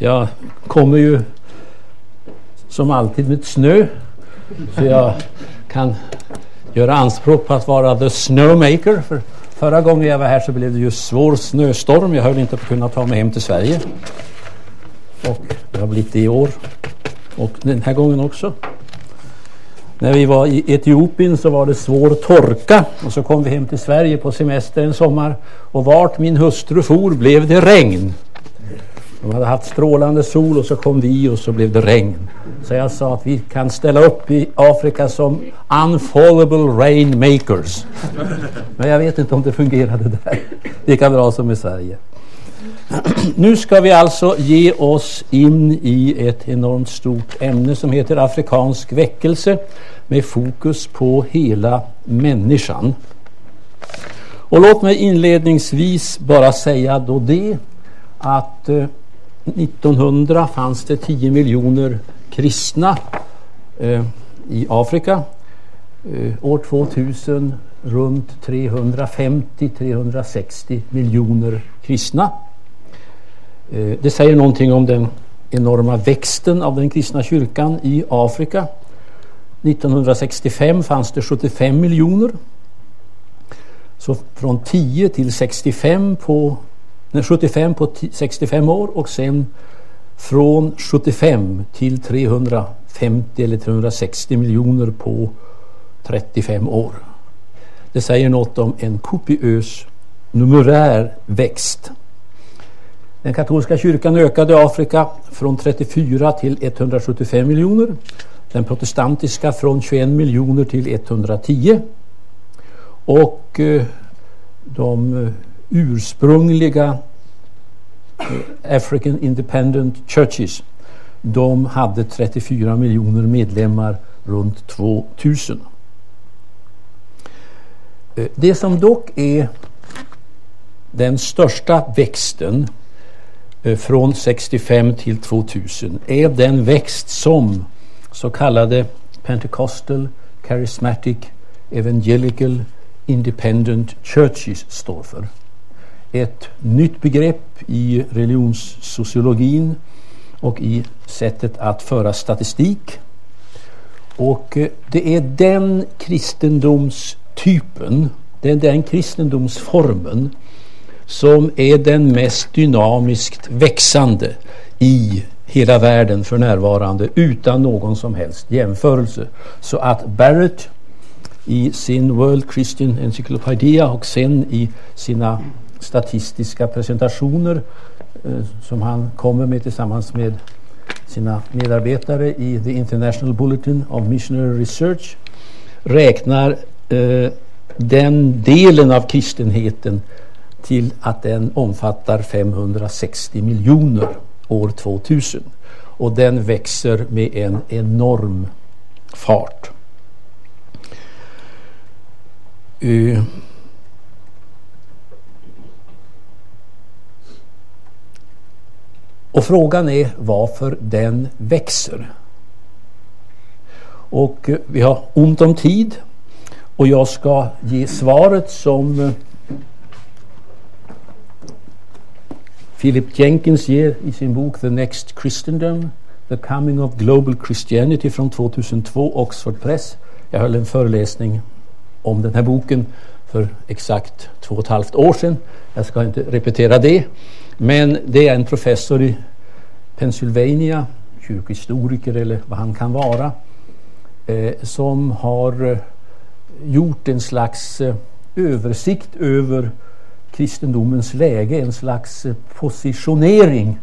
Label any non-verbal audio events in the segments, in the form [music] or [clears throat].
Jag kommer ju som alltid med snö. Så jag kan göra anspråk på att vara the snowmaker. För förra gången jag var här så blev det ju svår snöstorm. Jag höll inte på att kunna ta mig hem till Sverige. Och det har blivit det i år. Och den här gången också. När vi var i Etiopien så var det svår torka och så kom vi hem till Sverige på semester en sommar och vart min hustru for blev det regn. De hade haft strålande sol och så kom vi och så blev det regn. Så jag sa att vi kan ställa upp i Afrika som unfallable rainmakers. Men jag vet inte om det fungerade där lika bra som i Sverige. [clears throat] Nu ska vi alltså ge oss in i ett enormt stort ämne som heter afrikansk väckelse med fokus på hela människan. Och låt mig inledningsvis bara säga då det att eh, 1900 fanns det 10 miljoner kristna eh, i Afrika. Eh, år 2000 runt 350-360 miljoner kristna. Eh, det säger någonting om den enorma växten av den kristna kyrkan i Afrika. 1965 fanns det 75 miljoner. Så från 10 till 65 på, nej, 75 på 65 år och sen från 75 till 350 eller 360 miljoner på 35 år. Det säger något om en kopiös numerär växt. Den katolska kyrkan ökade i Afrika från 34 till 175 miljoner. Den protestantiska från 21 miljoner till 110. Och eh, de eh, ursprungliga eh, African Independent Churches de hade 34 miljoner medlemmar runt 2000. Eh, det som dock är den största växten eh, från 65 till 2000 är den växt som så kallade Pentecostal Charismatic Evangelical Independent Churches står för. Ett nytt begrepp i religionssociologin och i sättet att föra statistik. Och eh, det är den kristendomstypen, det är den kristendomsformen som är den mest dynamiskt växande i hela världen för närvarande utan någon som helst jämförelse. Så att Barrett i sin World Christian Encyclopedia och sen i sina statistiska presentationer eh, som han kommer med tillsammans med sina medarbetare i The International Bulletin of Missionary Research räknar eh, den delen av kristenheten till att den omfattar 560 miljoner år 2000. Och den växer med en enorm fart. Uh. Och frågan är varför den växer. Och eh, vi har ont om tid och jag ska ge svaret som eh, Philip Jenkins ger i sin bok The Next Christendom The Coming of Global Christianity från 2002, Oxford Press. Jag höll en föreläsning om den här boken för exakt två och ett halvt år sedan. Jag ska inte repetera det. Men det är en professor i Pennsylvania, kyrkohistoriker eller vad han kan vara, eh, som har eh, gjort en slags eh, översikt över kristendomens läge, en slags eh, positionering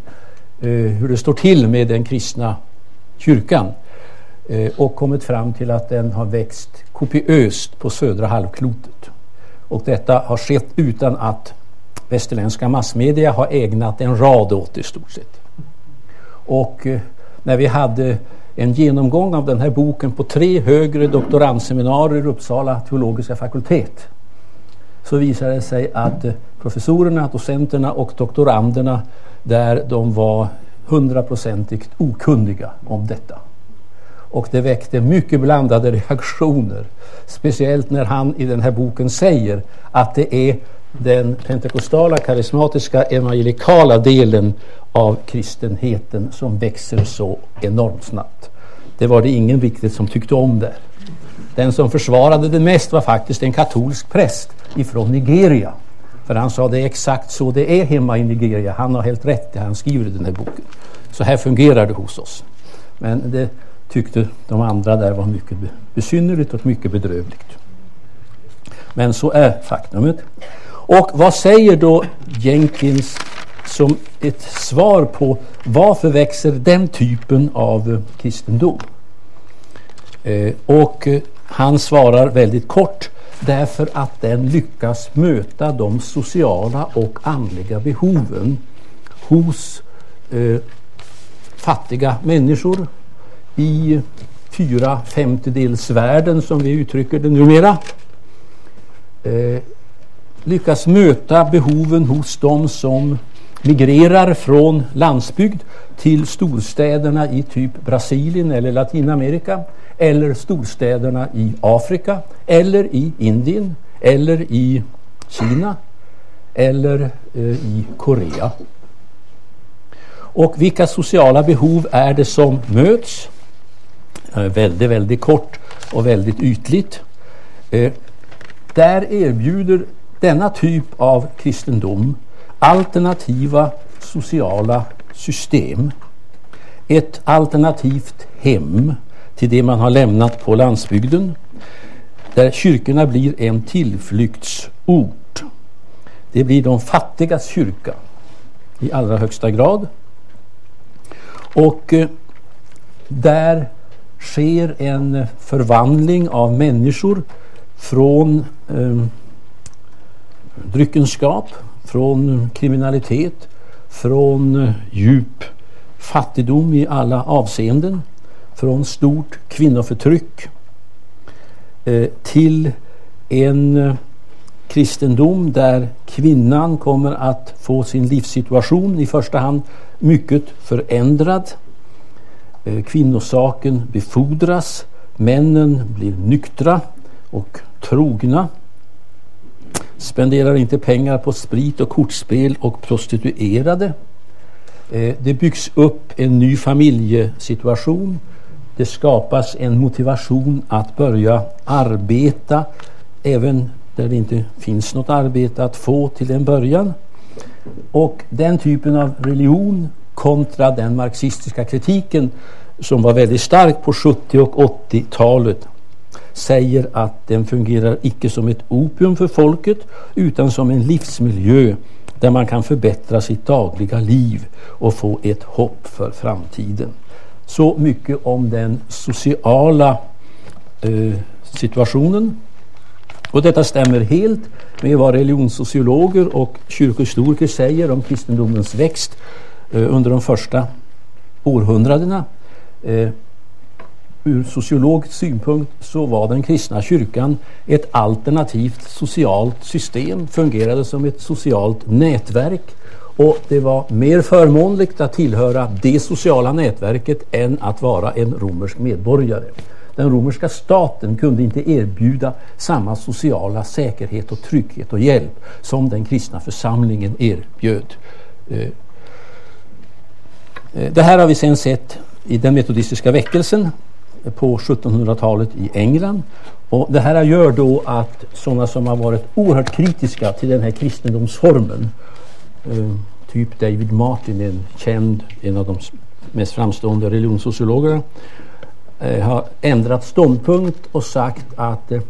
eh, hur det står till med den kristna kyrkan eh, och kommit fram till att den har växt kopiöst på södra halvklotet. Och detta har skett utan att västerländska massmedia har ägnat en rad åt det i stort sett. Och eh, när vi hade en genomgång av den här boken på tre högre doktorandseminarier i Uppsala teologiska fakultet så visade det sig att eh, professorerna, docenterna och doktoranderna där de var hundraprocentigt okunniga om detta. Och det väckte mycket blandade [laughs] reaktioner. Speciellt när han i den här boken säger att det är den pentekostala karismatiska evangelikala delen av kristenheten som växer så enormt snabbt. Det var det ingen riktigt som tyckte om där. Den som försvarade det mest var faktiskt en katolsk präst ifrån Nigeria. För han sa det är exakt så det är hemma i Nigeria. Han har helt rätt det han skriver i den här boken. Så här fungerar det hos oss. Men det tyckte de andra där var mycket besynnerligt och mycket bedrövligt. Men så är faktumet. Och vad säger då Jenkins som ett svar på varför växer den typen av eh, kristendom? Eh, och eh, han svarar väldigt kort därför att den lyckas möta de sociala och andliga behoven hos eh, fattiga människor i fyra femtedelsvärlden som vi uttrycker det numera. Eh, Lyckas möta behoven hos dem som migrerar från landsbygd till storstäderna i typ Brasilien eller Latinamerika eller storstäderna i Afrika eller i Indien eller i Kina eller eh, i Korea. Och vilka sociala behov är det som möts? Eh, väldigt, väldigt kort och väldigt ytligt. Eh, där erbjuder denna typ av kristendom alternativa sociala system. Ett alternativt hem till det man har lämnat på landsbygden. Där kyrkorna blir en tillflyktsort. Det blir de fattigas kyrka i allra högsta grad. Och eh, där sker en förvandling av människor från eh, dryckenskap, från kriminalitet, från eh, djup fattigdom i alla avseenden, från stort kvinnoförtryck eh, till en eh, kristendom där kvinnan kommer att få sin livssituation i första hand mycket förändrad. Kvinnosaken befordras, männen blir nyktra och trogna spenderar inte pengar på sprit och kortspel och prostituerade. Eh, det byggs upp en ny familjesituation. Det skapas en motivation att börja arbeta även där det inte finns något arbete att få till en början. Och den typen av religion kontra den marxistiska kritiken som var väldigt stark på 70 och 80-talet säger att den fungerar icke som ett opium för folket utan som en livsmiljö där man kan förbättra sitt dagliga liv och få ett hopp för framtiden. Så mycket om den sociala eh, situationen. Och detta stämmer helt med vad religionssociologer och kyrkohistoriker säger om kristendomens växt eh, under de första århundradena. Eh, ur sociologisk synpunkt så var den kristna kyrkan ett alternativt socialt system, fungerade som ett socialt nätverk och det var mer förmånligt att tillhöra det sociala nätverket än att vara en romersk medborgare. Den romerska staten kunde inte erbjuda samma sociala säkerhet och trygghet och hjälp som den kristna församlingen erbjöd. Eh, eh, det här har vi sen sett i den metodistiska väckelsen på 1700-talet i England. Och det här gör då att sådana som har varit oerhört kritiska till den här kristendomsformen, eh, typ David Martin, en känd, en av de mest framstående religionssociologerna, eh, har ändrat ståndpunkt och sagt att eh,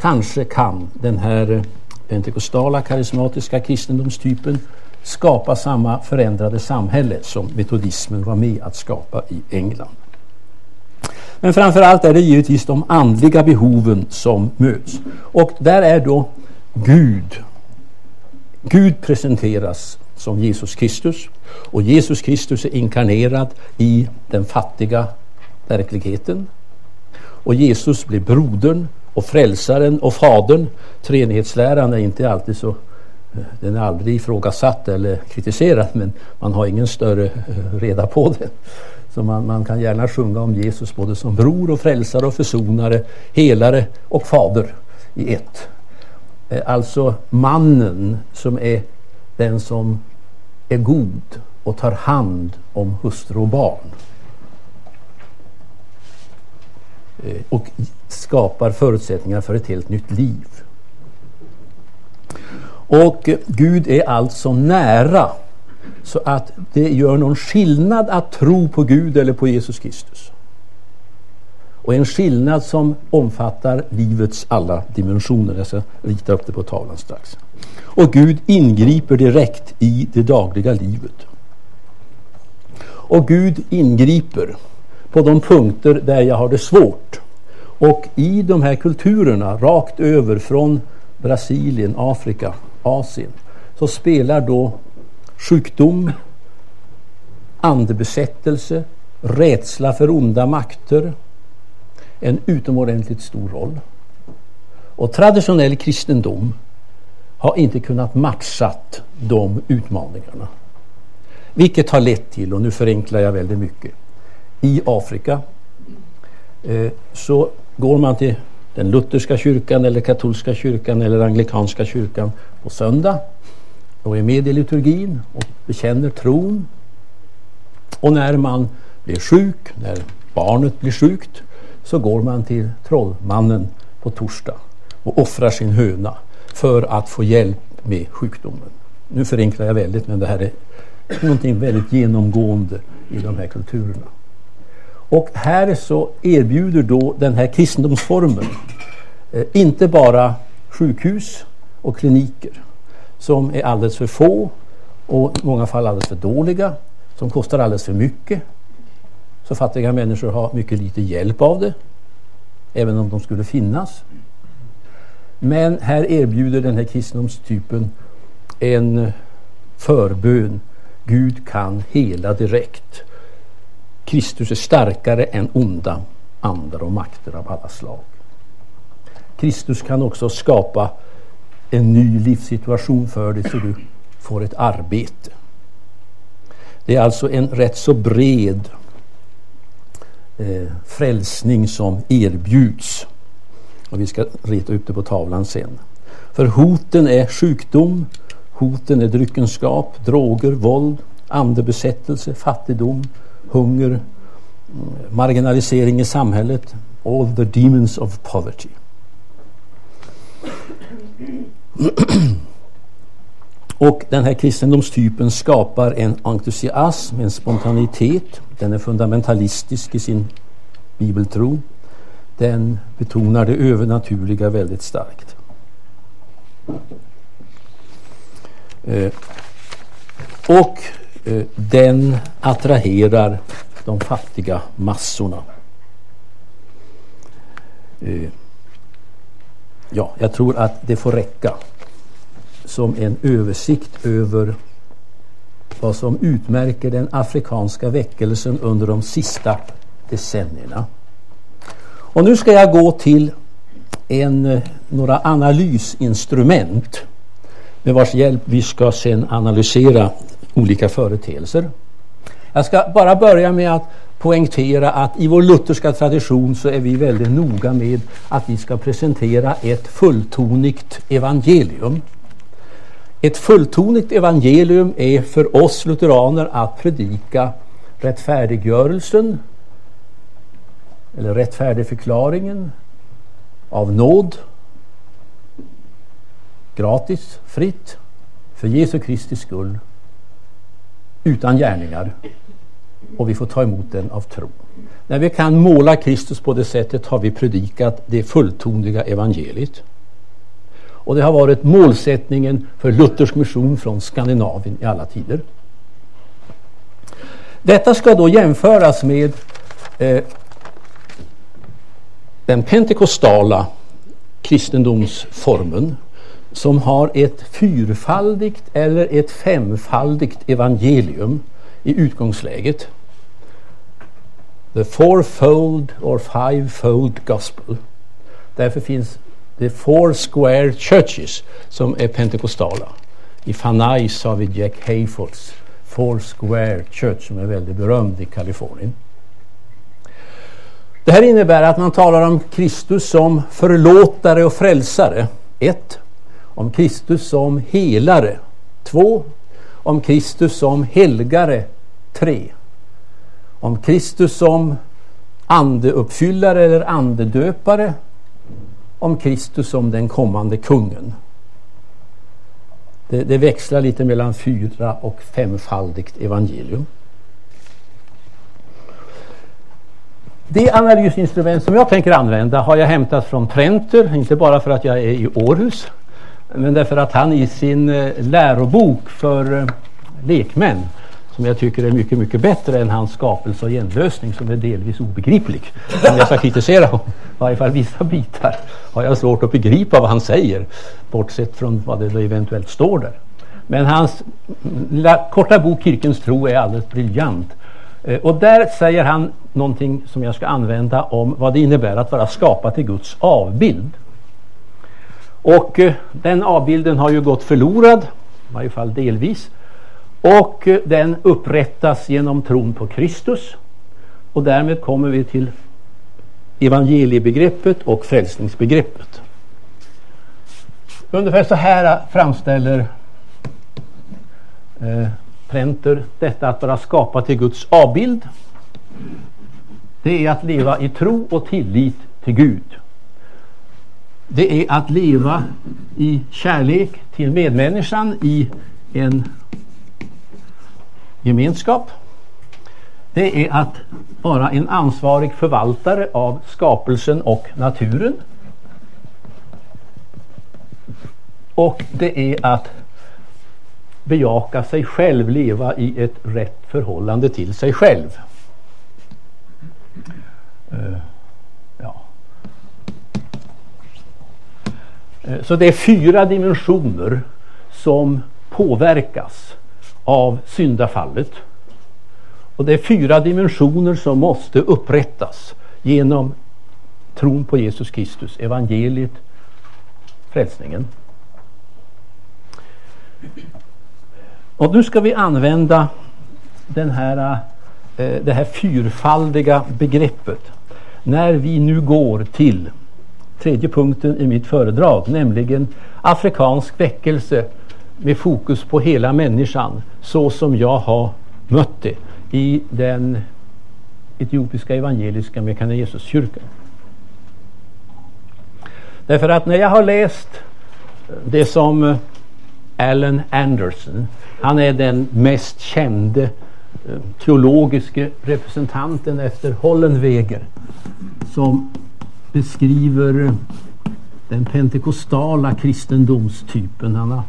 kanske kan den här eh, pentekostala karismatiska kristendomstypen skapa samma förändrade samhälle som metodismen var med att skapa i England. Men framför allt är det givetvis de andliga behoven som möts. Och där är då Gud. Gud presenteras som Jesus Kristus och Jesus Kristus är inkarnerad i den fattiga verkligheten. Och Jesus blir brodern och frälsaren och fadern. Treenighetsläran är inte alltid så den är aldrig ifrågasatt eller kritiserad men man har ingen större eh, reda på det. Så man, man, kan gärna sjunga om Jesus både som bror och frälsare och försonare, helare och fader i ett. Eh, alltså mannen som är den som är god och tar hand om hustru och barn. Eh, och skapar förutsättningar för ett helt nytt liv. Och Gud är alltså nära så att det gör någon skillnad att tro på Gud eller på Jesus Kristus. Och en skillnad som omfattar livets alla dimensioner. Jag ska rita upp det på tavlan strax. Och Gud ingriper direkt i det dagliga livet. Och Gud ingriper på de punkter där jag har det svårt. Och i de här kulturerna, rakt över från Brasilien, Afrika, Asien, så spelar då sjukdom, andebesättelse, rädsla för onda makter en utomordentligt stor roll. Och traditionell kristendom har inte kunnat matcha de utmaningarna. Vilket har lett till, och nu förenklar jag väldigt mycket, i Afrika eh, så går man till den lutherska kyrkan eller katolska kyrkan eller anglikanska kyrkan på söndag och är med i liturgin och bekänner tron. Och när man blir sjuk, när barnet blir sjukt, så går man till trollmannen på torsdag och offrar sin höna för att få hjälp med sjukdomen. Nu förenklar jag väldigt men det här är någonting väldigt genomgående i de här kulturerna. Och här så erbjuder då den här kristendomsformen eh, inte bara sjukhus och kliniker som är alldeles för få och i många fall alldeles för dåliga, som kostar alldeles för mycket. Så fattiga människor har mycket lite hjälp av det, även om de skulle finnas. Men här erbjuder den här kristendomstypen en förbön. Gud kan hela direkt. Kristus är starkare än onda andar och makter av alla slag. Kristus kan också skapa en ny livssituation för dig så du får ett arbete. Det är alltså en rätt så bred eh, frälsning som erbjuds. Och vi ska rita upp det på tavlan sen. För hoten är sjukdom, hoten är dryckenskap, droger, våld, andebesättelse, fattigdom, hunger, marginalisering i samhället. All the demons of poverty. [clears throat] Och den här kristendomstypen skapar en entusiasm, en spontanitet. Den är fundamentalistisk i sin bibeltro. Den betonar det övernaturliga väldigt starkt. Eh, och Eh, den attraherar de fattiga massorna. Eh, ja, jag tror att det får räcka som en översikt över vad som utmärker den afrikanska väckelsen under de sista decennierna. Och nu ska jag gå till en, eh, några analysinstrument med vars hjälp vi ska sen analysera olika företeelser. Jag ska bara börja med att poängtera att i vår lutherska tradition så är vi väldigt noga med att vi ska presentera ett fulltonigt evangelium. Ett fulltonigt evangelium är för oss lutheraner att predika rättfärdiggörelsen eller rättfärdigförklaringen av nåd gratis, fritt, för Jesu Kristi skull utan gärningar och vi får ta emot den av tro. När vi kan måla Kristus på det sättet har vi predikat det fulltoniga evangeliet. Och det har varit målsättningen för Luthersk mission från Skandinavien i alla tider. Detta ska då jämföras med eh, den pentekostala kristendomsformen som har ett fyrfaldigt eller ett femfaldigt evangelium i utgångsläget. The fourfold or fivefold gospel. Därför finns det four square churches som är pentekostala. I Fanais har vi Jack Hayfords Four Square Church som är väldigt berömd i Kalifornien. Det här innebär att man talar om Kristus som förlåtare och frälsare, ett. Om Kristus som helare. 2. Om Kristus som helgare. 3. Om Kristus som andeuppfyllare eller andedöpare. Om Kristus som den kommande kungen. Det, det växlar lite mellan fyra och femfaldigt evangelium. Det analysinstrument som jag tänker använda har jag hämtat från Trenter, inte bara för att jag är i Århus, men därför att han i sin eh, lärobok för eh, lekmän, som jag tycker är mycket, mycket bättre än hans skapelse och genlösning som är delvis obegriplig. Om jag ska kritisera honom, i varje fall vissa bitar, har jag svårt att begripa vad han säger, bortsett från vad det då eventuellt står där. Men hans mm, korta bok Kirkens tro är alldeles briljant. Eh, och där säger han någonting som jag ska använda om vad det innebär att vara skapad till Guds avbild. Och eh, den avbilden har ju gått förlorad, i varje fall delvis. Och eh, den upprättas genom tron på Kristus. Och därmed kommer vi till evangeliebegreppet och frälsningsbegreppet. Ungefär så här framställer eh, Prenter detta att vara skapad till Guds avbild. Det är att leva i tro och tillit till Gud. Det är att leva i kärlek till medmänniskan i en gemenskap. Det är att vara en ansvarig förvaltare av skapelsen och naturen. Och det är att bejaka sig själv, leva i ett rätt förhållande till sig själv. Eh, Uh, ja. uh, Eh, så det är fyra dimensioner som påverkas av syndafallet. Och det är fyra dimensioner som måste upprättas genom tron på Jesus Kristus, evangeliet, frälsningen. Och nu ska vi använda den här, eh, det här fyrfaldiga begreppet när vi nu går till tredje punkten i mitt föredrag, nämligen afrikansk väckelse med fokus på hela människan så som jag har mött det i den etiopiska evangeliska Mekane Jesus-kyrkan. Därför att när jag har läst det som Allen Anderson, han är den mest kände eh, teologiske representanten efter Hollenweger som beskriver den pentekostala kristendomstypen. Han har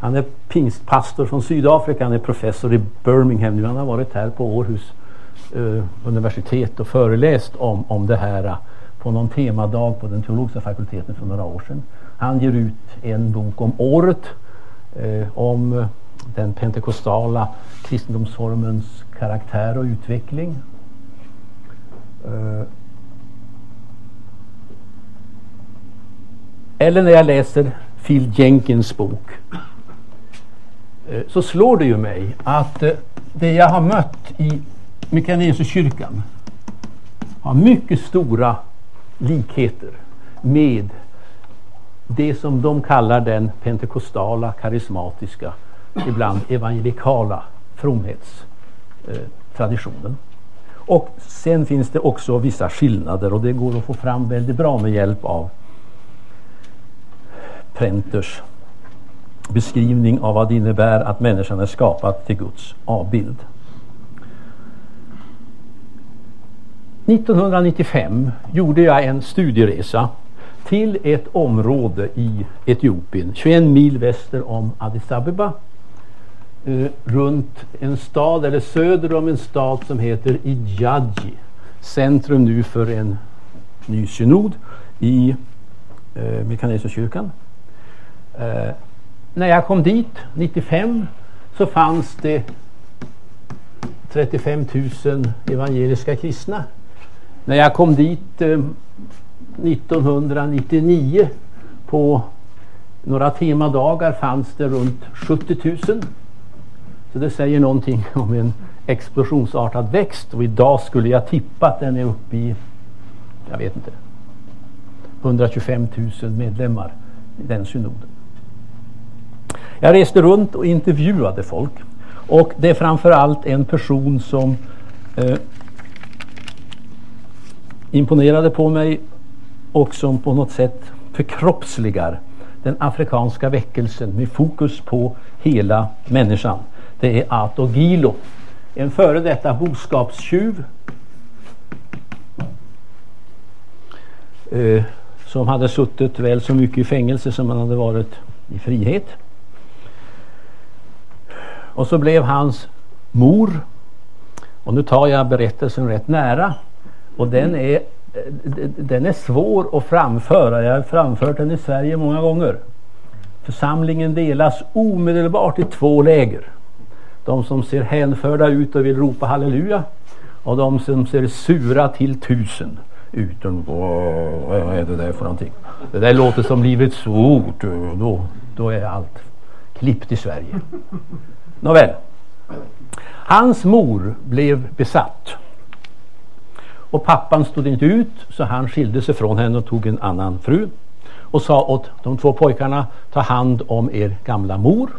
han är pingstpastor från Sydafrika, han är professor i Birmingham nu. Han har varit här på Århus eh, universitet och föreläst om, om det här eh, på någon temadag på den teologiska fakulteten för några år sedan. Han ger ut en bok om året eh, om eh, den pentekostala kristendomsformens karaktär och utveckling. Eh, eller när jag läser Phil Jenkins bok eh, så slår det ju mig att eh, det jag har mött i Mikaeliesuskyrkan har mycket stora likheter med det som de kallar den pentekostala, karismatiska, ibland evangelikala fromhetstraditionen. Eh, och sen finns det också vissa skillnader och det går att få fram väldigt bra med hjälp av Prenters beskrivning av vad det innebär att människan är skapad till Guds avbild. 1995 gjorde jag en studieresa till ett område i Etiopien, 21 mil väster om Addis Abeba, eh, runt en stad, eller söder om en stad som heter Ijaji. Centrum nu för en ny synod i eh, Mekaneserkyrkan. Eh, när jag kom dit 95 så fanns det 35 000 evangeliska kristna. När jag kom dit eh, 1999 på några temadagar fanns det runt 70 000. Så det säger någonting [laughs] om en explosionsartad växt och idag skulle jag tippa att den är uppe i, jag vet inte, 125 000 medlemmar i den synoden. Jag reste runt och intervjuade folk. Och det är framförallt en person som eh, imponerade på mig och som på något sätt förkroppsligar den afrikanska väckelsen med fokus på hela människan. Det är Ato Gilo, en före detta boskapstjuv eh, som hade suttit väl så mycket i fängelse som han hade varit i frihet. Och så blev hans mor, och nu tar jag berättelsen rätt nära, och den är, den är svår att framföra. Jag har framfört den i Sverige många gånger. Församlingen delas omedelbart i två läger. De som ser hänförda ut och vill ropa halleluja och de som ser sura till tusen utan vad är det där för någonting? Det där låter som Livets ord. Då, då är allt klippt i Sverige. Nåväl. Hans mor blev besatt. Och pappan stod inte ut så han skilde sig från henne och tog en annan fru. Och sa åt de två pojkarna ta hand om er gamla mor.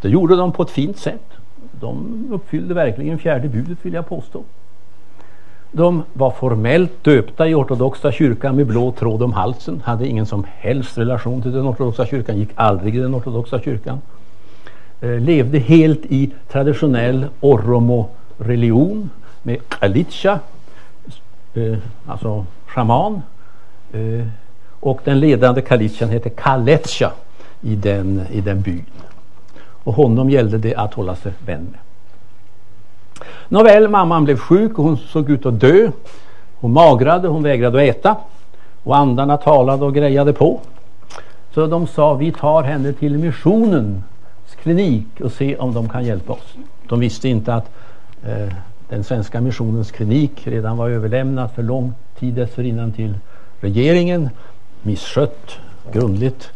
Det gjorde de på ett fint sätt. De uppfyllde verkligen fjärde budet vill jag påstå. De var formellt döpta i ortodoxa kyrkan med blå tråd om halsen. Hade ingen som helst relation till den ortodoxa kyrkan. Gick aldrig i den ortodoxa kyrkan. Eh, levde helt i traditionell oromo-religion med kalitcha, eh, alltså shaman. Eh, och den ledande kalitjan hette Kaletcha i den, i den byn. Och honom gällde det att hålla sig vän med. Nåväl, mamman blev sjuk och hon såg ut att dö. Hon magrade, hon vägrade att äta. Och andarna talade och grejade på. Så de sa, vi tar henne till missionen klinik och se om de kan hjälpa oss. De visste inte att eh, den svenska missionens klinik redan var överlämnad för lång tid dessförinnan till regeringen. Misskött, grundligt,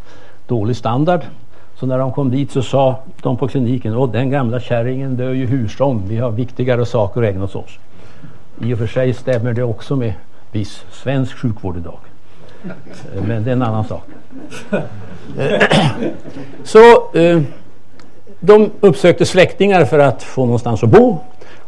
dålig standard. Så när de kom dit så sa de på kliniken att den gamla kärringen dör ju hur som. Vi har viktigare saker att ägna oss åt. I och för sig stämmer det också med viss svensk sjukvård idag. Men det är en annan sak. [clears throat] Så eh, de uppsökte släktingar för att få någonstans att bo.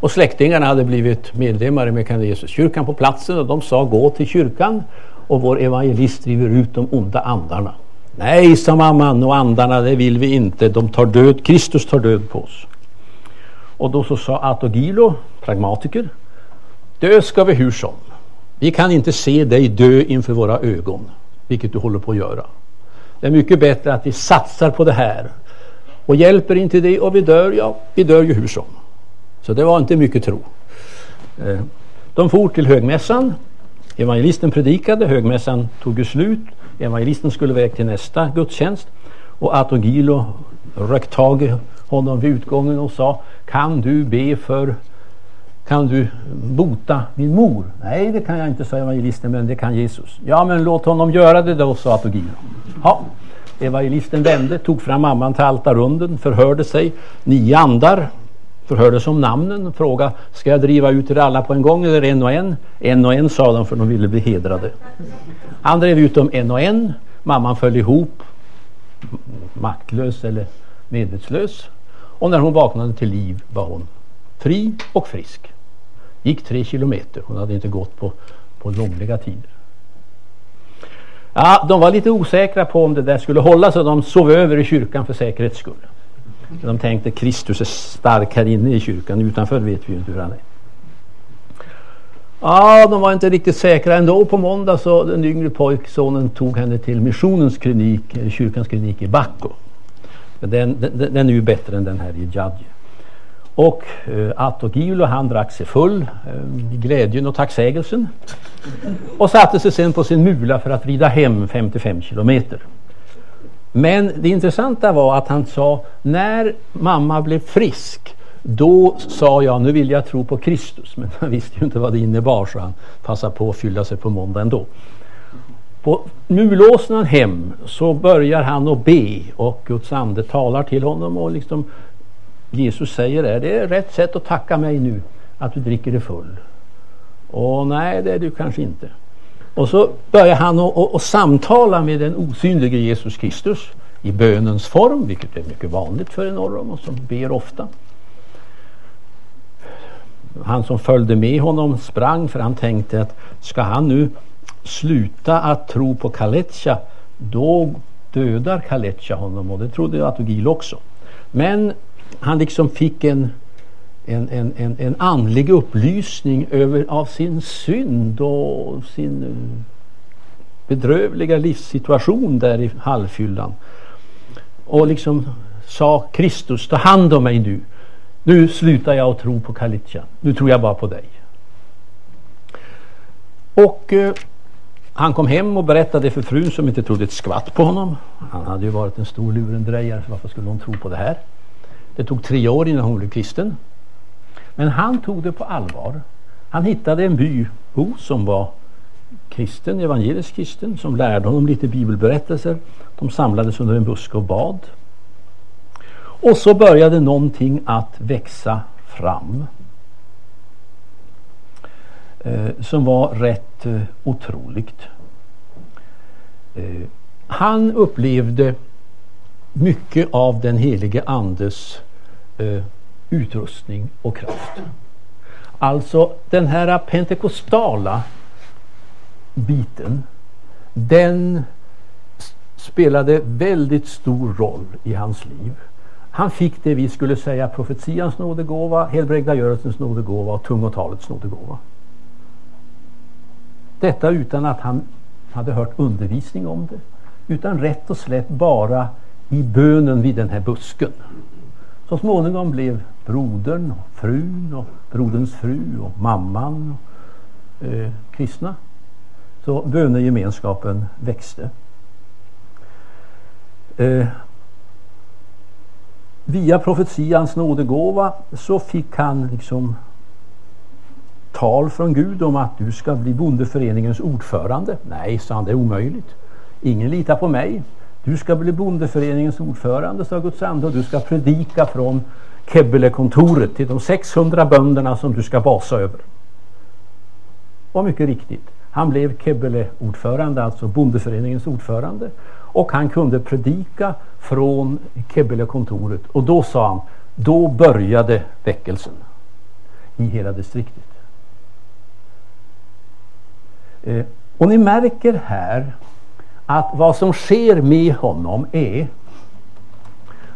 Och släktingarna hade blivit medlemmar i Mekanisesuskyrkan på platsen och de sa gå till kyrkan och vår evangelist driver ut de onda andarna. Nej, sa mamman och andarna, det vill vi inte. De tar död, Kristus tar död på oss. Och då så sa Atogilo, pragmatiker, dö ska vi hur som. Vi kan inte se dig dö inför våra ögon, vilket du håller på att göra. Det är mycket bättre att vi satsar på det här. Och hjälper inte det och vi dör, ja, vi dör ju hur som. Så det var inte mycket tro. Eh, de for till högmässan. Evangelisten predikade, högmässan tog slut. Evangelisten skulle iväg till nästa gudstjänst och Atogilo rökt tag i honom vid utgången och sa Kan du be för kan du bota min mor? Nej, det kan jag inte, sa evangelisten, men det kan Jesus. Ja, men låt honom göra det då, sa Atogilo. Ja, evangelisten vände, tog fram mamman till altarunden, förhörde sig. Nio andar förhörde sig om namnen, frågade ska jag driva ut er alla på en gång eller en och en? En och en sa de för de ville bli hedrade. Han drev ut dem en och en. Mamman föll ihop, maktlös eller medvetslös. Och när hon vaknade till liv var hon fri och frisk. Gick tre kilometer. Hon hade inte gått på, på långliga tider. Ja, de var lite osäkra på om det där skulle hålla så de sov över i kyrkan för säkerhets skull. De tänkte Kristus är stark här inne i kyrkan, utanför vet vi ju inte hur han är. Ja, de var inte riktigt säkra ändå. På måndag så den yngre pojksonen tog henne till missionens klinik, eh, kyrkans klinik i Bacco. Den, den, den är ju bättre än den här i Jadje. Och eh, Atogilo han drack sig full eh, i glädjen och tacksägelsen. Och satte sig sen på sin mula för att rida hem 55 kilometer. Men det intressanta var att han sa när mamma blev frisk då sa jag nu vill jag tro på Kristus men han visste ju inte vad det innebar så han passade på att fylla sig på måndag ändå. På mulåsnan hem så börjar han att be och Guds ande talar till honom och liksom Jesus säger är det är rätt sätt att tacka mig nu att du dricker dig full. Och nej det är du kanske inte. Och så börjar han att samtala med den osynlige Jesus Kristus i bönens form, vilket är mycket vanligt för en norrom och som ber ofta. Han som följde med honom sprang för han tänkte att ska han nu sluta att tro på Kaletja då dödar Kaletja honom och det trodde Atogil också. Men han liksom fick en, en, en, en, en andlig upplysning över, av sin synd och sin eh, bedrövliga livssituation där i halvfyllan. Och liksom sa Kristus, ta hand om mig nu. Nu slutar jag att tro på Kalitja. Nu tror jag bara på dig. Och eh, han kom hem och berättade för frun som inte trodde ett skvatt på honom. Han hade ju varit en stor lurendrejare så varför skulle hon tro på det här? Det tog tre år innan hon blev kristen. Men han tog det på allvar. Han hittade en bybo som var kristen, evangelisk kristen, som lärde honom lite bibelberättelser. De samlades under en buske och bad. Och så började någonting att växa fram. Eh, som var rätt eh, otroligt. Eh, han upplevde mycket av den helige Andes eh, utrustning och kraft. Alltså den här pentekostala biten, den spelade väldigt stor roll i hans liv. Han fick det vi skulle säga profetians nådegåva, helbrägdagörelsens nådegåva och tungotalets nådegåva. Detta utan att han hade hört undervisning om det. Utan rätt och slätt bara i bönen vid den här busken. Så småningom blev brodern och frun och broderns fru och mamman och, eh, kristna. Så bönegemenskapen växte. Eh, via profetians nådegåva så fick han liksom tal från Gud om att du ska bli bondeföreningens ordförande. Nej, sa han, det är omöjligt. Ingen litar på mig. Du ska bli bondeföreningens ordförande, sa Guds ande, och du ska predika från Kebbelekontoret till de 600 bönderna som du ska basa över. Och mycket riktigt, han blev Kebbele-ordförande, alltså bondeföreningens ordförande. Och han kunde predika från Kebbelekontoret. Och då sa han, då började väckelsen i hela distriktet. Eh, och ni märker här att vad som sker med honom är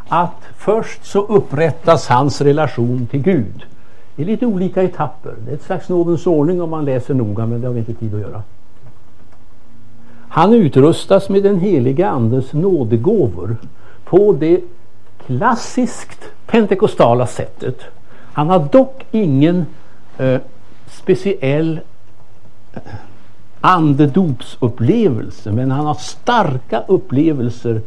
att först så upprättas hans relation till Gud i lite olika etapper. Det är ett slags nådens ordning om man läser noga men det har vi inte tid att göra. Han utrustas med den heliga Andes nådegåvor på det klassiskt pentekostala sättet. Han har dock ingen eh, speciell eh, andedopsupplevelse men han har starka upplevelser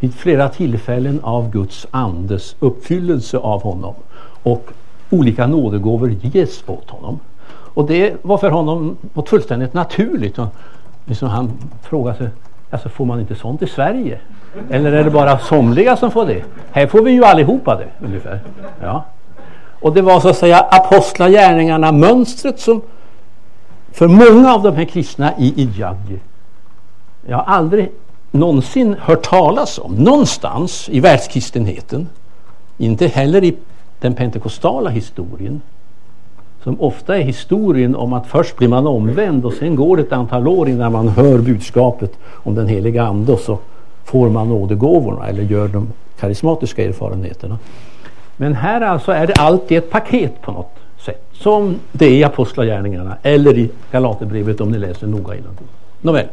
vid flera tillfällen av Guds andes uppfyllelse av honom och olika nådegåvor ges åt honom. Och det var för honom något fullständigt naturligt. Och liksom han frågar sig, alltså får man inte sånt i Sverige? Eller är det bara somliga som får det? Här får vi ju allihopa det ungefär. Ja. Och det var så att säga apostlagärningarna mönstret som för många av de här kristna i Ijagi, jag har aldrig någonsin hört talas om någonstans i världskristenheten, inte heller i den pentekostala historien, som ofta är historien om att först blir man omvänd och sen går det ett antal år innan man hör budskapet om den heliga Ande och så får man nådegåvorna eller gör de karismatiska erfarenheterna. Men här alltså är det alltid ett paket på något sätt. Som det är i Apostlagärningarna eller i Galaterbrevet om ni läser noga innantill. Nåväl.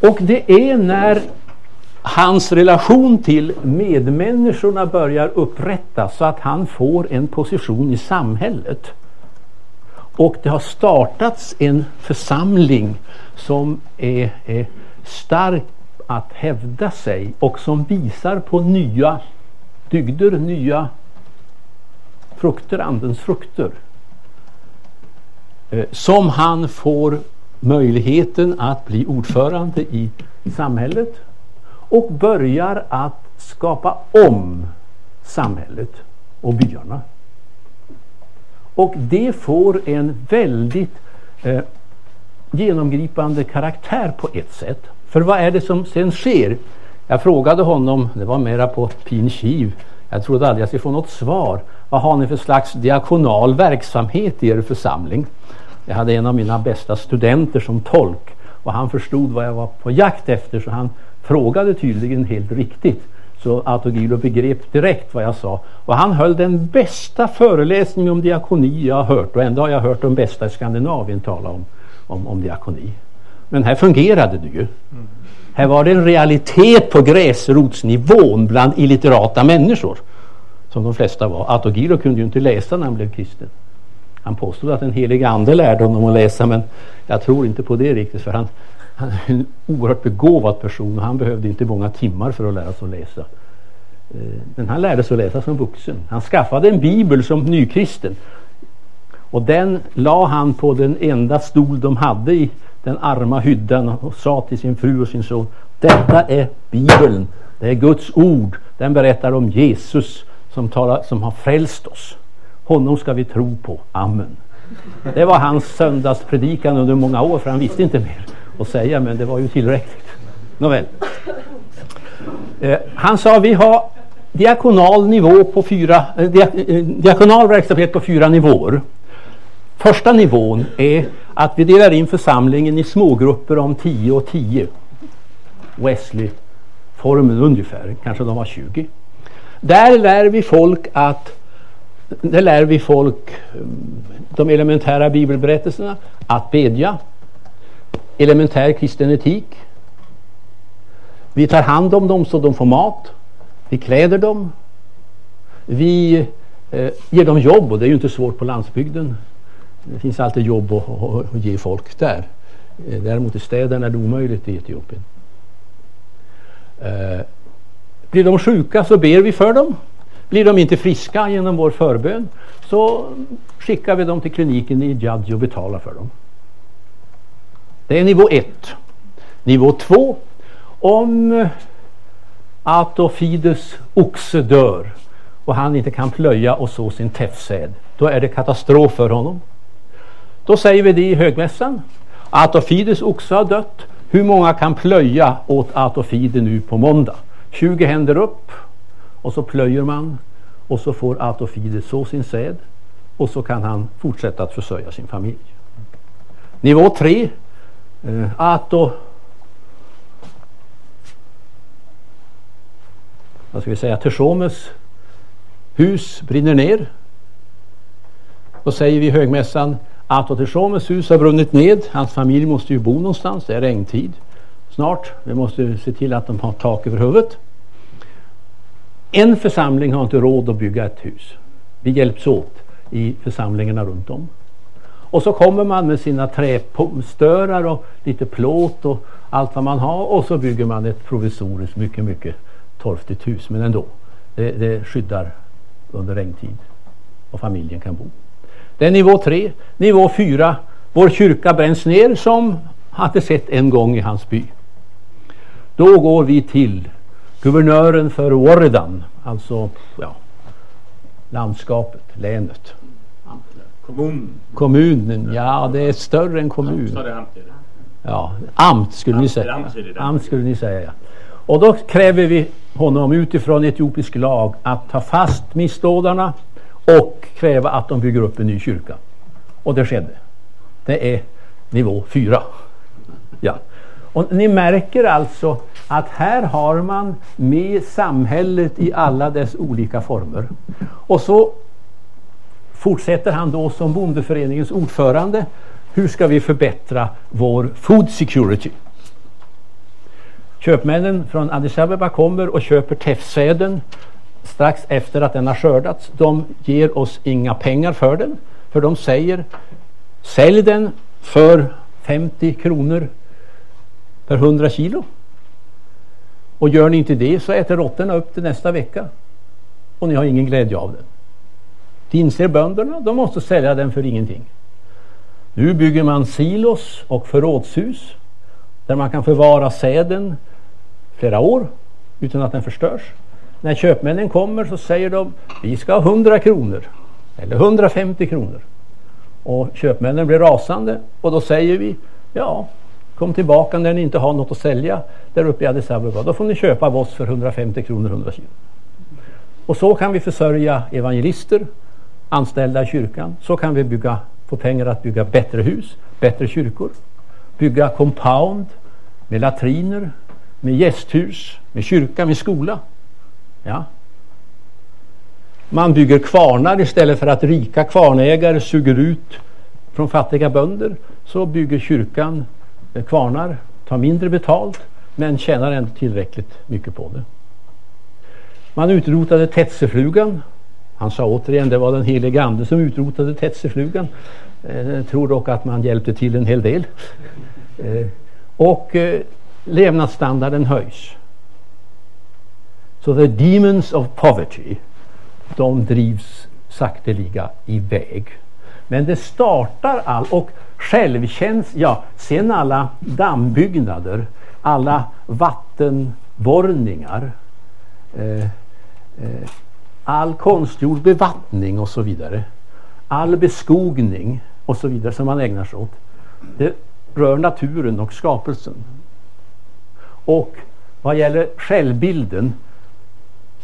Och det är när hans relation till medmänniskorna börjar upprättas så att han får en position i samhället. Och det har startats en församling som är, är stark att hävda sig och som visar på nya dygder, nya frukter, andens frukter. Eh, som han får möjligheten att bli ordförande i samhället och börjar att skapa om samhället och byarna. Och det får en väldigt eh, genomgripande karaktär på ett sätt. För vad är det som sen sker? Jag frågade honom, det var mera på pin kiv, jag trodde aldrig jag skulle få något svar. Vad har ni för slags diakonal verksamhet i er församling? Jag hade en av mina bästa studenter som tolk och han förstod vad jag var på jakt efter så han frågade tydligen helt riktigt. Så Autogilo begrep direkt vad jag sa. Och han höll den bästa föreläsningen om diakoni jag har hört och ändå har jag hört de bästa i Skandinavien tala om, om, om diakoni. Men här fungerade det ju. Mm. Här var det en realitet på gräsrotsnivån bland illitterata människor. Som de flesta var. Atogiro kunde ju inte läsa när han blev kristen. Han påstod att en helig ande lärde honom att läsa men jag tror inte på det riktigt för han, han är en oerhört begåvad person och han behövde inte många timmar för att lära sig att läsa. Eh, men han lärde sig att läsa som vuxen. Han skaffade en bibel som nykristen. Och den la han på den enda stol de hade i den arma hyddan och sa till sin fru och sin son Detta är Bibeln. Det är Guds ord. Den berättar om Jesus som, talar, som har frälst oss. Honom ska vi tro på. Amen. Det var hans söndagspredikan under många år för han visste inte mer att säga men det var ju tillräckligt. Nåväl. Eh, han sa vi har diakonal nivå på fyra, eh, eh diakonal verksamhet på fyra nivåer. Första nivån är att vi delar in församlingen i smågrupper om 10 och 10. Wesley-formen ungefär, kanske de var 20. Där lär vi folk att där lär vi folk mm, de elementära bibelberättelserna, att bedja, elementär kristen etik. Vi tar hand om dem så de får mat. Vi kläder dem. Vi eh, ger dem jobb och det är ju inte svårt på landsbygden. Det finns alltid jobb att, att, att ge folk där. Eh, däremot i städerna är det omöjligt i Etiopien. Eh, blir de sjuka så ber vi för dem. Blir de inte friska genom vår förbön så skickar vi dem till kliniken i Jadji och betalar för dem. Det är nivå 1. Nivå 2. Om eh, Atofides oxe dör och han inte kan plöja och så sin täffsäd, då är det katastrof för honom. Då säger vi det i högmässan. Atofides oxe har dött. Hur många kan plöja åt Atofide nu på måndag? 20 händer upp och så plöjer man och så får Atofide så sin säd och så kan han fortsätta att försörja sin familj. Nivå 3. Eh, Ato vad ska vi säga, Tershomes hus brinner ner. Då säger vi i högmässan Ato Tershomes hus har brunnit ned. Hans familj måste ju bo någonstans. Det är regntid snart. Vi måste se till att de har tak över huvudet. En församling har inte råd att bygga ett hus. Vi hjälps åt i församlingarna runt om. Och så kommer man med sina trästörar och lite plåt och allt vad man har och så bygger man ett provisoriskt mycket, mycket torftigt hus. Men ändå, det, det skyddar under regntid och familjen kan bo. Det är nivå 3. Nivå 4. Vår kyrka bränns ner som hade sett en gång i hans by. Då går vi till guvernören för Warredan, alltså ja, landskapet, länet. Kommun. Kommunen, ja det är större än kommun. Ja, amt skulle ni säga. Amt skulle ni säga, ja. Och då kräver vi honom utifrån etiopisk lag att ta fast missdådarna och kräva att de bygger upp en ny kyrka. Och det skedde. Det är nivå 4. Ja. Och ni märker alltså att här har man med samhället i alla dess olika former. Och så fortsätter han då som bondeföreningens ordförande. Hur ska vi förbättra vår food security? Köpmännen från Addis Abeba kommer och köper teffsäden strax efter att den har skördats. De ger oss inga pengar för den. För de säger sälj den för 50 kronor per 100 kilo. Och gör ni inte det så äter råttorna upp det nästa vecka. Och ni har ingen glädje av den. Det inser bönderna, de måste sälja den för ingenting. Nu bygger man silos och förrådshus där man kan förvara säden flera år utan att den förstörs. När köpmännen kommer så säger de vi ska ha 100 kronor eller 150 kronor. Och köpmännen blir rasande och då säger vi ja, Kom tillbaka när ni inte har något att sälja där uppe i Addis Abeba. Då får ni köpa av oss för 150 kronor 100 kilo. Och så kan vi försörja evangelister, anställda i kyrkan. Så kan vi bygga, få pengar att bygga bättre hus, bättre kyrkor. Bygga compound med latriner, med gästhus, med kyrka, med skola. Ja. Man bygger kvarnar istället för att rika kvarnägare suger ut från fattiga bönder. Så bygger kyrkan kvarnar, tar mindre betalt men tjänar ändå tillräckligt mycket på det. Man utrotade tetseflugan. Han sa återigen det var den helige ande som utrotade tetseflugan. Eh, jag tror dock att man hjälpte till en hel del. Eh, och eh, levnadsstandarden höjs. Så the demons of poverty, de drivs sakteliga iväg. Men det startar all, och självkänsla, ja, sen alla dammbyggnader, alla vattenborrningar, eh, eh, all konstgjord bevattning och så vidare, all beskogning och så vidare som man ägnar sig åt. Det rör naturen och skapelsen. Och vad gäller självbilden,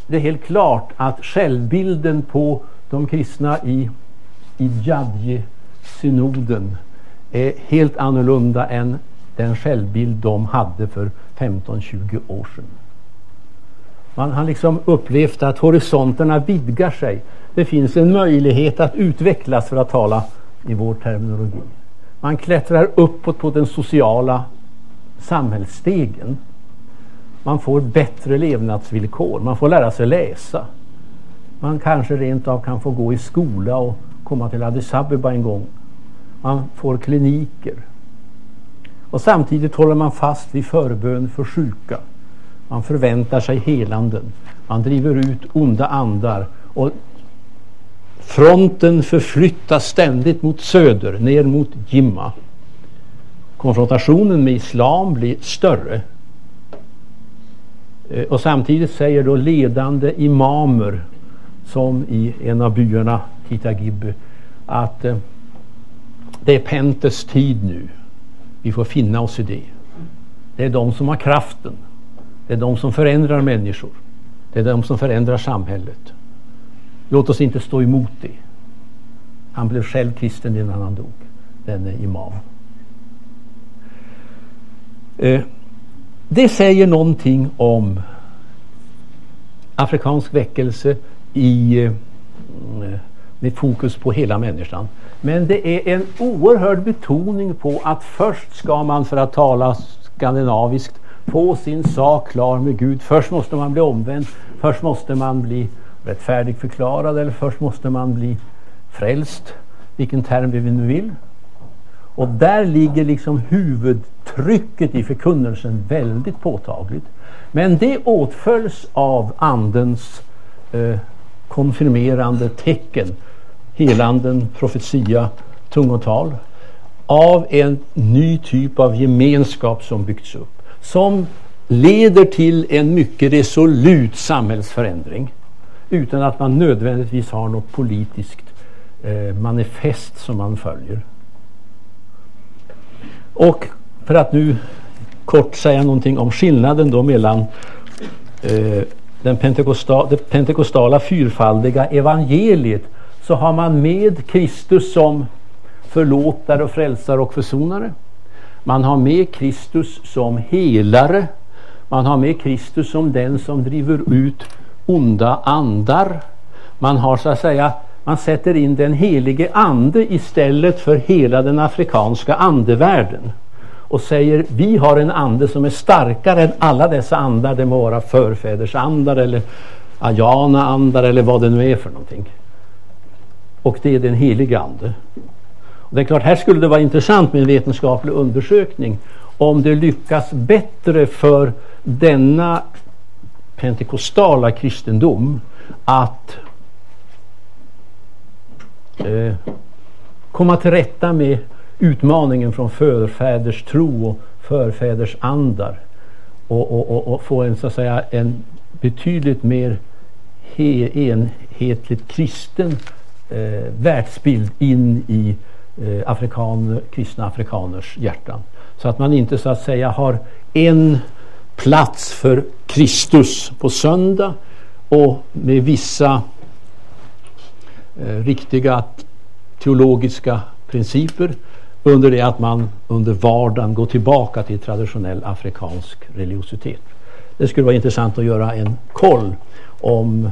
det är helt klart att självbilden på de kristna i, i Jadje-synoden är helt annorlunda än den självbild de hade för 15-20 år sedan. Man har liksom upplevt att horisonterna vidgar sig. Det finns en möjlighet att utvecklas för att tala i vår terminologi. Man klättrar uppåt på den sociala samhällsstegen. Man får bättre levnadsvillkor. Man får lära sig läsa. Man kanske rent av kan få gå i skola och komma till Addis Abeba en gång. Man får kliniker. Och samtidigt håller man fast vid förbön för sjuka. Man förväntar sig helanden. Man driver ut onda andar. Och fronten förflyttas ständigt mot söder, ner mot Jimma. Konfrontationen med islam blir större. Eh, och samtidigt säger då ledande imamer som i en av byarna, Kitagibbe, att eh, det är Pentes tid nu. Vi får finna oss i det. Det är de som har kraften. Det är de som förändrar människor. Det är de som förändrar samhället. Låt oss inte stå emot det. Han blev själv kristen innan han dog, denne imam. Eh, det säger någonting om afrikansk väckelse i, eh, med fokus på hela människan. Men det är en oerhörd betoning på att först ska man, för att tala skandinaviskt, få sin sak klar med Gud. Först måste man bli omvänd. Först måste man bli rättfärdigförklarad eller först måste man bli frälst. Vilken term vi nu vill. Och där ligger liksom huvudtrycket i förkunnelsen väldigt påtagligt. Men det åtföljs av andens eh, konfirmerande tecken. Helanden, profetia, tungotal. Av en ny typ av gemenskap som byggts upp. Som leder till en mycket resolut samhällsförändring. Utan att man nödvändigtvis har något politiskt eh, manifest som man följer. Och för att nu kort säga någonting om skillnaden då mellan eh, den pentekosta, det pentekostala fyrfaldiga evangeliet så har man med Kristus som förlåtare och frälsare och försonare. Man har med Kristus som helare. Man har med Kristus som den som driver ut onda andar. Man har så att säga man sätter in den helige ande istället för hela den afrikanska andevärlden och säger vi har en ande som är starkare än alla dessa andar. Det må vara förfäders andar eller ajana andar eller vad det nu är för någonting. Och det är den helige ande. Och det är klart, här skulle det vara intressant med en vetenskaplig undersökning om det lyckas bättre för denna pentekostala kristendom att eh, komma till rätta med utmaningen från förfäders tro och förfäders andar och, och, och, och få en, så att säga, en betydligt mer he, enhetligt kristen eh, världsbild in i eh, afrikan, kristna afrikaners hjärtan. Så att man inte så att säga har en plats för Kristus på söndag och med vissa Eh, riktiga teologiska principer under det att man under vardagen går tillbaka till traditionell afrikansk religiositet. Det skulle vara intressant att göra en koll om eh,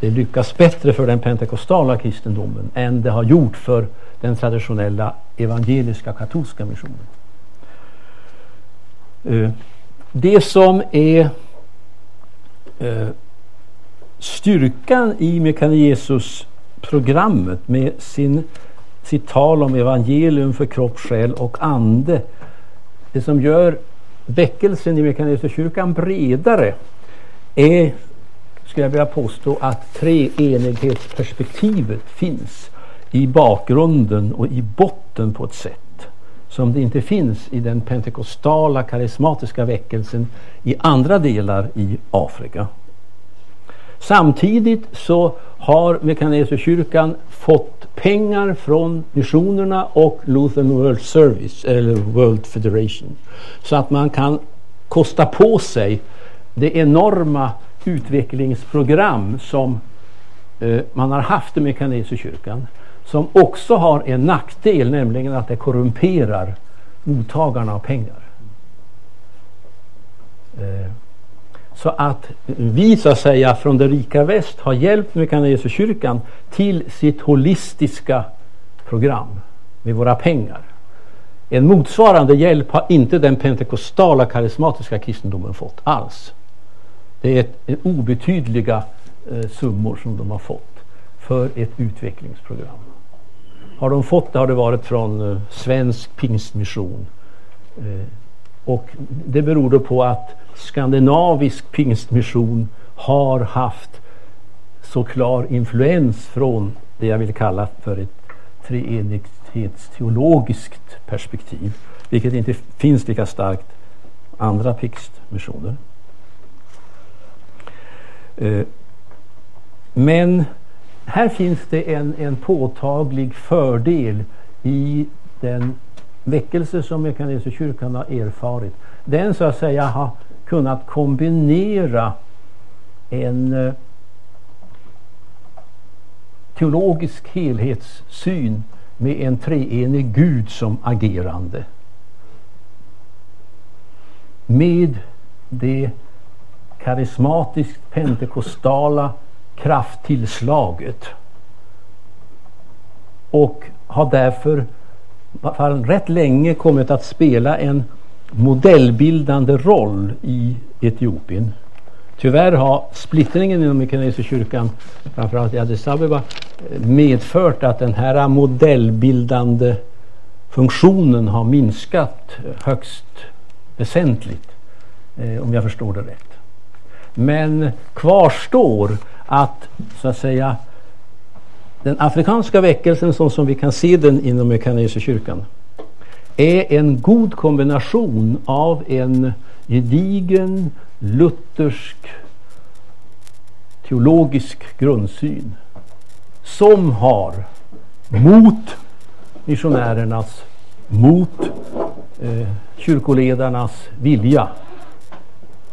det lyckas bättre för den pentekostala kristendomen än det har gjort för den traditionella evangeliska katolska missionen. Eh, det som är styrkan i Mekanesus-programmet med sin, sitt tal om evangelium för kropp, själ och ande. Det som gör väckelsen i Mekanesuskyrkan bredare är, skulle jag vilja påstå, att treenighetsperspektivet finns i bakgrunden och i botten på ett sätt som det inte finns i den pentekostala karismatiska väckelsen i andra delar i Afrika. Samtidigt så har Mekaneserkyrkan fått pengar från missionerna och Lutheran World Service eller World Federation. Så att man kan kosta på sig det enorma utvecklingsprogram som eh, man har haft i Mekaneserkyrkan som också har en nackdel, nämligen att det korrumperar mottagarna av pengar. Eh, så att vi så att säga från det rika väst har hjälpt Mekaneserkyrkan till sitt holistiska program med våra pengar. En motsvarande hjälp har inte den pentekostala karismatiska kristendomen fått alls. Det är ett, obetydliga eh, summor som de har fått för ett utvecklingsprogram. Har de fått det har det varit från eh, svensk pingstmission. Eh, och det beror då på att skandinavisk pingstmission har haft så klar influens från det jag vill kalla för ett treenighetsteologiskt perspektiv. Vilket inte finns lika starkt andra pingstmissioner. Eh, men här finns det en, en påtaglig fördel i den väckelse som Mekaneserkyrkan har erfarit. Den så att säga har kunnat kombinera en eh, teologisk helhetssyn med en treenig Gud som agerande. Med det karismatiskt pentekostala krafttillslaget. Och har därför rätt länge kommit att spela en modellbildande roll i Etiopien. Tyvärr har splittringen inom kyrkan, framförallt i Addis Abeba, medfört att den här modellbildande funktionen har minskat högst väsentligt, eh, om jag förstår det rätt. Men kvarstår att så att säga den afrikanska väckelsen så som vi kan se den inom kyrkan är en god kombination av en gedigen luthersk teologisk grundsyn som har mot missionärernas, mot eh, kyrkoledarnas vilja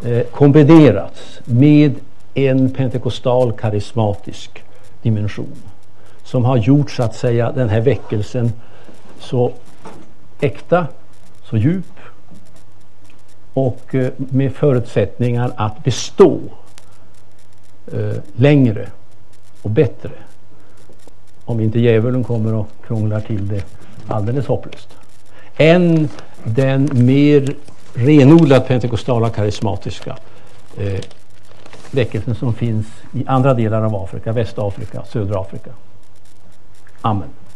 eh, kombinerats med en pentekostal karismatisk dimension som har gjort så att säga den här väckelsen så äkta, så djup och eh, med förutsättningar att bestå eh, längre och bättre. Om inte djävulen kommer och krånglar till det alldeles hopplöst. Än den mer renodlat pentekostala karismatiska eh, väckelsen som finns i andra delar av Afrika, Västafrika, södra Afrika. Amen.